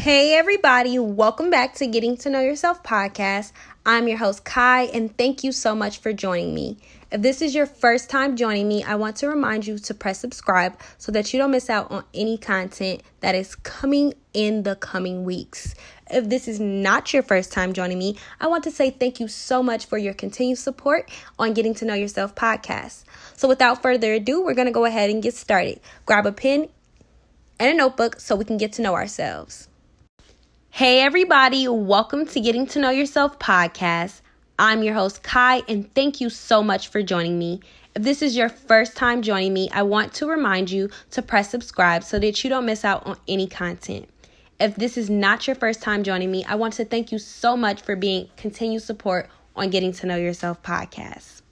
Hey, everybody, welcome back to Getting to Know Yourself podcast. I'm your host, Kai, and thank you so much for joining me. If this is your first time joining me, I want to remind you to press subscribe so that you don't miss out on any content that is coming in the coming weeks. If this is not your first time joining me, I want to say thank you so much for your continued support on Getting to Know Yourself podcast. So, without further ado, we're going to go ahead and get started. Grab a pen and a notebook so we can get to know ourselves. Hey, everybody, welcome to Getting to Know Yourself podcast. I'm your host, Kai, and thank you so much for joining me. If this is your first time joining me, I want to remind you to press subscribe so that you don't miss out on any content. If this is not your first time joining me, I want to thank you so much for being continued support on Getting to Know Yourself podcast.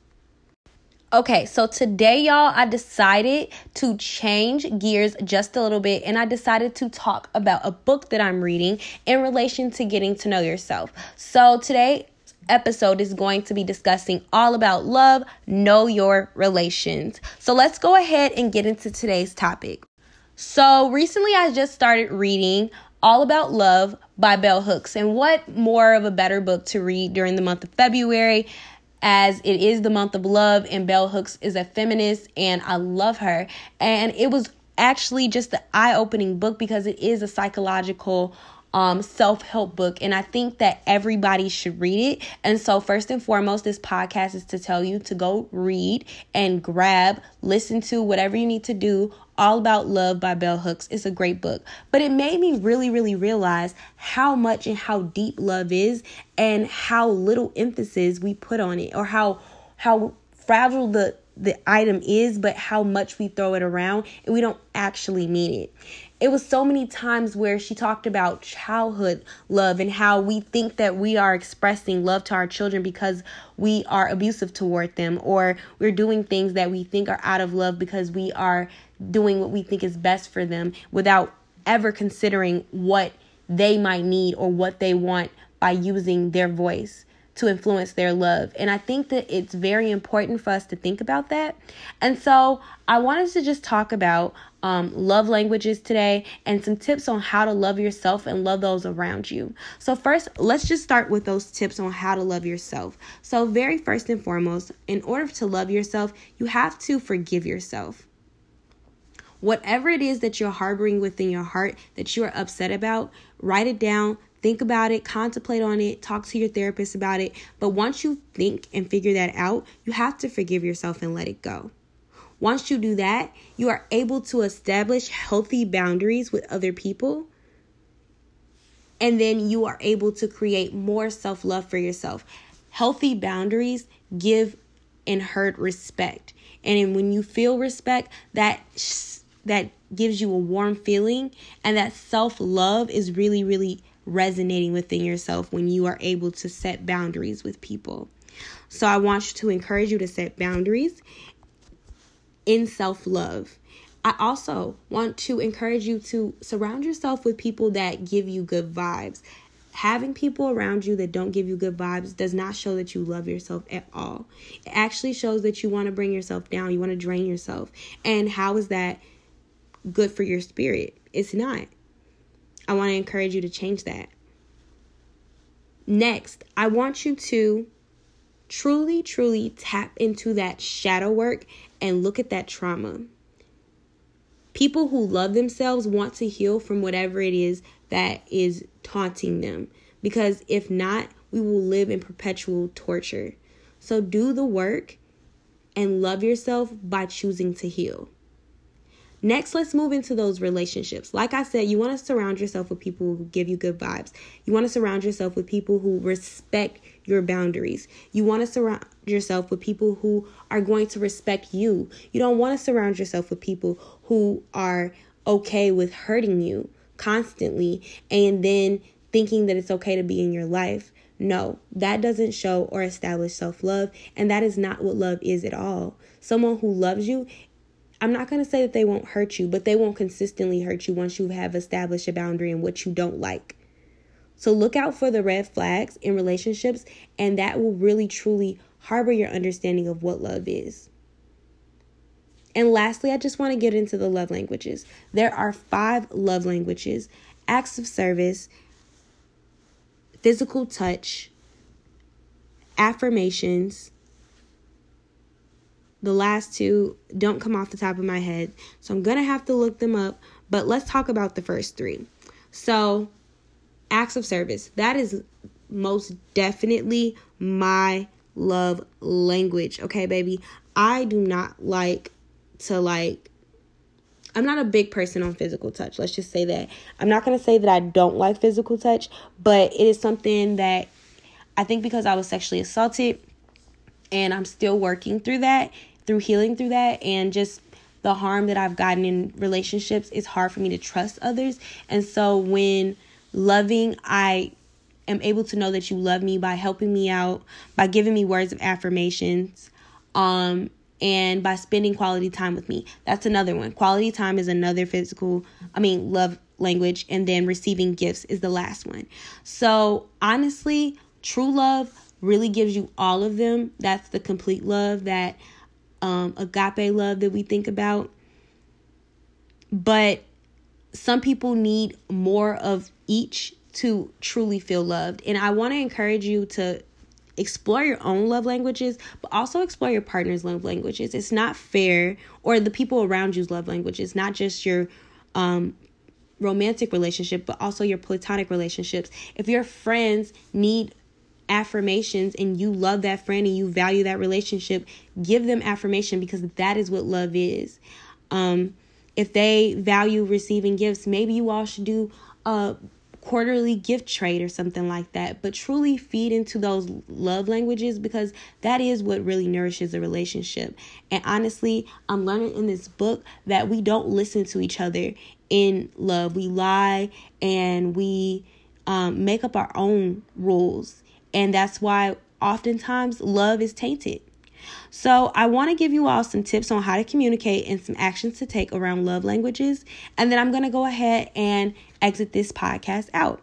Okay, so today, y'all, I decided to change gears just a little bit and I decided to talk about a book that I'm reading in relation to getting to know yourself. So, today, episode is going to be discussing all about love, know your relations. So, let's go ahead and get into today's topic. So, recently I just started reading All About Love by Bell Hooks, and what more of a better book to read during the month of February as it is the month of love and Bell Hooks is a feminist and I love her. And it was actually just the eye-opening book because it is a psychological um, self help book, and I think that everybody should read it. And so, first and foremost, this podcast is to tell you to go read and grab, listen to whatever you need to do. All About Love by Bell Hooks It's a great book, but it made me really, really realize how much and how deep love is, and how little emphasis we put on it, or how how fragile the the item is, but how much we throw it around and we don't actually mean it. It was so many times where she talked about childhood love and how we think that we are expressing love to our children because we are abusive toward them or we're doing things that we think are out of love because we are doing what we think is best for them without ever considering what they might need or what they want by using their voice to influence their love. And I think that it's very important for us to think about that. And so I wanted to just talk about um, love languages today and some tips on how to love yourself and love those around you. So, first, let's just start with those tips on how to love yourself. So, very first and foremost, in order to love yourself, you have to forgive yourself. Whatever it is that you're harboring within your heart that you are upset about, write it down, Think about it, contemplate on it, talk to your therapist about it. But once you think and figure that out, you have to forgive yourself and let it go. Once you do that, you are able to establish healthy boundaries with other people. And then you are able to create more self love for yourself. Healthy boundaries give and hurt respect. And when you feel respect, that that gives you a warm feeling and that self-love is really really resonating within yourself when you are able to set boundaries with people. So I want to encourage you to set boundaries in self love. I also want to encourage you to surround yourself with people that give you good vibes. Having people around you that don't give you good vibes does not show that you love yourself at all. It actually shows that you want to bring yourself down, you want to drain yourself. And how is that good for your spirit? It's not. I want to encourage you to change that. Next, I want you to truly, truly tap into that shadow work and look at that trauma. People who love themselves want to heal from whatever it is that is taunting them. Because if not, we will live in perpetual torture. So do the work and love yourself by choosing to heal. Next, let's move into those relationships. Like I said, you want to surround yourself with people who give you good vibes. You want to surround yourself with people who respect your boundaries. You want to surround yourself with people who are going to respect you. You don't want to surround yourself with people who are okay with hurting you constantly and then thinking that it's okay to be in your life. No, that doesn't show or establish self love, and that is not what love is at all. Someone who loves you I'm not going to say that they won't hurt you, but they won't consistently hurt you once you have established a boundary in what you don't like. So look out for the red flags in relationships, and that will really truly harbor your understanding of what love is. And lastly, I just want to get into the love languages. There are five love languages. acts of service, physical touch, affirmations. The last two don't come off the top of my head, so I'm gonna have to look them up. But let's talk about the first three. So, acts of service. That is most definitely my love language. Okay, baby. I do not like to like I'm not a big person on physical touch. Let's just say that. I'm not going to say that I don't like physical touch, but it is something that I think because I was sexually assaulted and I'm still working through that, through healing through that and just the harm that I've gotten in relationships, it's hard for me to trust others. And so when loving, I am able to know that you love me by helping me out, by giving me words of affirmations, um, and by spending quality time with me. That's another one. Quality time is another physical, I mean, love language, and then receiving gifts is the last one. So, honestly, true love really gives you all of them. That's the complete love, that um, agape love that we think about. But some people need more of each to truly feel loved. And I want to encourage you to explore your own love languages, but also explore your partner's love languages. It's not fair, or the people around you's love languages, not just your um, romantic relationship, but also your platonic relationships. If your friends need affirmations and you love that friend and you value that relationship, give them affirmation because that is what love is. Um, if they value receiving gifts, maybe you all should do a quarterly gift trade or something like that. But truly feed into those love languages because that is what really nourishes a relationship. And honestly, I'm learning in this book that we don't listen to each other in love. We lie and we um, make up our own rules. And that's why oftentimes love is tainted. So, I want to give you all some tips on how to communicate and some actions to take around love languages. And then I'm going to go ahead and exit this podcast out.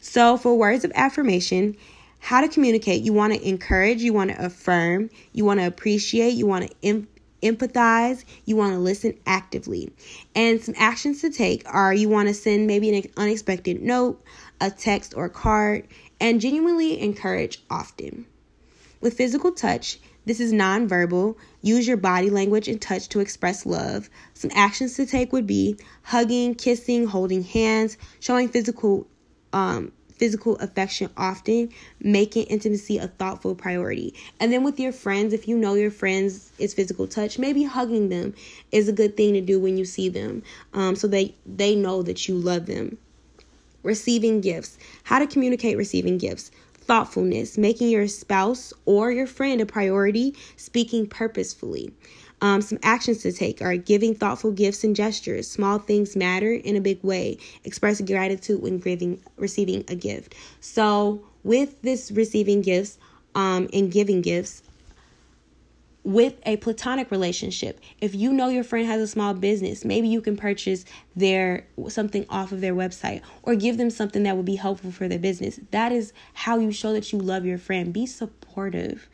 So, for words of affirmation, how to communicate, you want to encourage, you want to affirm, you want to appreciate, you want to em- empathize, you want to listen actively. And some actions to take are you want to send maybe an unexpected note, a text or card, and genuinely encourage often. With physical touch, this is nonverbal. Use your body language and touch to express love. Some actions to take would be hugging, kissing, holding hands, showing physical um, physical affection often, making intimacy a thoughtful priority. And then with your friends, if you know your friends is physical touch, maybe hugging them is a good thing to do when you see them, um, so they they know that you love them. Receiving gifts. How to communicate receiving gifts thoughtfulness, making your spouse or your friend a priority, speaking purposefully. Um, some actions to take are giving thoughtful gifts and gestures. Small things matter in a big way. Express gratitude when giving, receiving a gift. So, with this receiving gifts um, and giving gifts, with a platonic relationship. If you know your friend has a small business, maybe you can purchase their something off of their website or give them something that would be helpful for their business. That is how you show that you love your friend. Be supportive.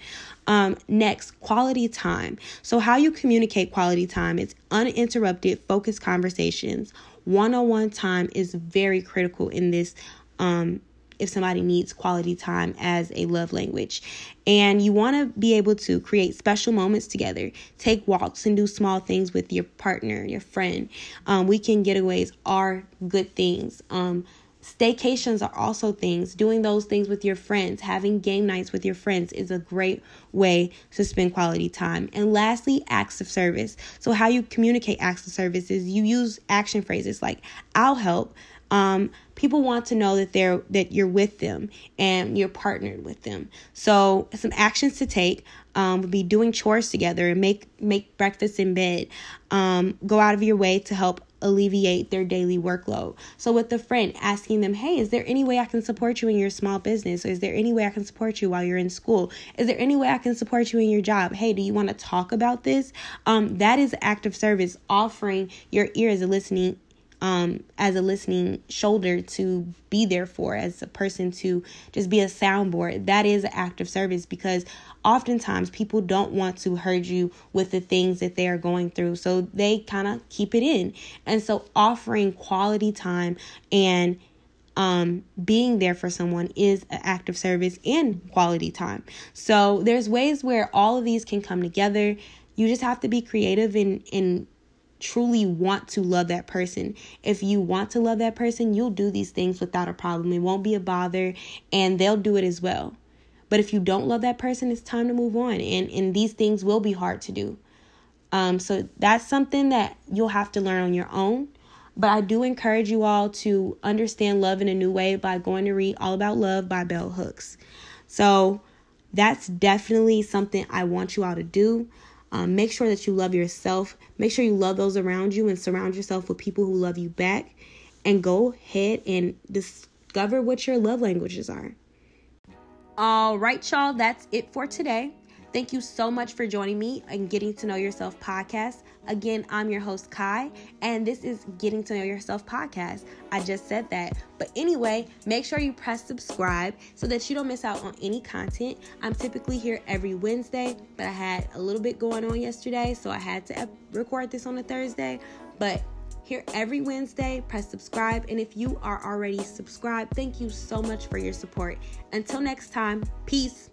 Um, next, quality time. So, how you communicate quality time is uninterrupted, focused conversations. One on one time is very critical in this um, if somebody needs quality time as a love language. And you want to be able to create special moments together, take walks and do small things with your partner, your friend. Um, weekend getaways are good things. Um, Staycations are also things. Doing those things with your friends, having game nights with your friends is a great way to spend quality time. And lastly, acts of service. So, how you communicate acts of service is you use action phrases like, I'll help, um, people want to know that they're that you're with them and you're partnered with them. So some actions to take um, would be doing chores together and make make breakfast in bed. Um, go out of your way to help alleviate their daily workload. So with a friend, asking them, "Hey, is there any way I can support you in your small business? Or is there any way I can support you while you're in school? Is there any way I can support you in your job? Hey, do you want to talk about this?" Um, that is active service, offering your ear as a listening um, as a listening shoulder to be there for, as a person to just be a soundboard. That is an act of service because oftentimes people don't want to hurt you with the things that they are going through. So they kind of keep it in. And so offering quality time and um, being there for someone is an act of service and quality time. So there's ways where all of these can come together. You just have to be creative and and truly want to love that person. If you want to love that person, you'll do these things without a problem. It won't be a bother and they'll do it as well. But if you don't love that person, it's time to move on and and these things will be hard to do. Um so that's something that you'll have to learn on your own. But I do encourage you all to understand love in a new way by going to read All About Love by Bell Hooks. So that's definitely something I want you all to do. Um, make sure that you love yourself. Make sure you love those around you and surround yourself with people who love you back. And go ahead and discover what your love languages are. All right, y'all, that's it for today. Thank you so much for joining me and Getting to Know Yourself podcast. Again, I'm your host, Kai, and this is Getting to Know Yourself podcast. I just said that. But anyway, make sure you press subscribe so that you don't miss out on any content. I'm typically here every Wednesday, but I had a little bit going on yesterday, so I had to record this on a Thursday. But here every Wednesday. Press subscribe. And if you are already subscribed, thank you so much for your support. Until next time, peace.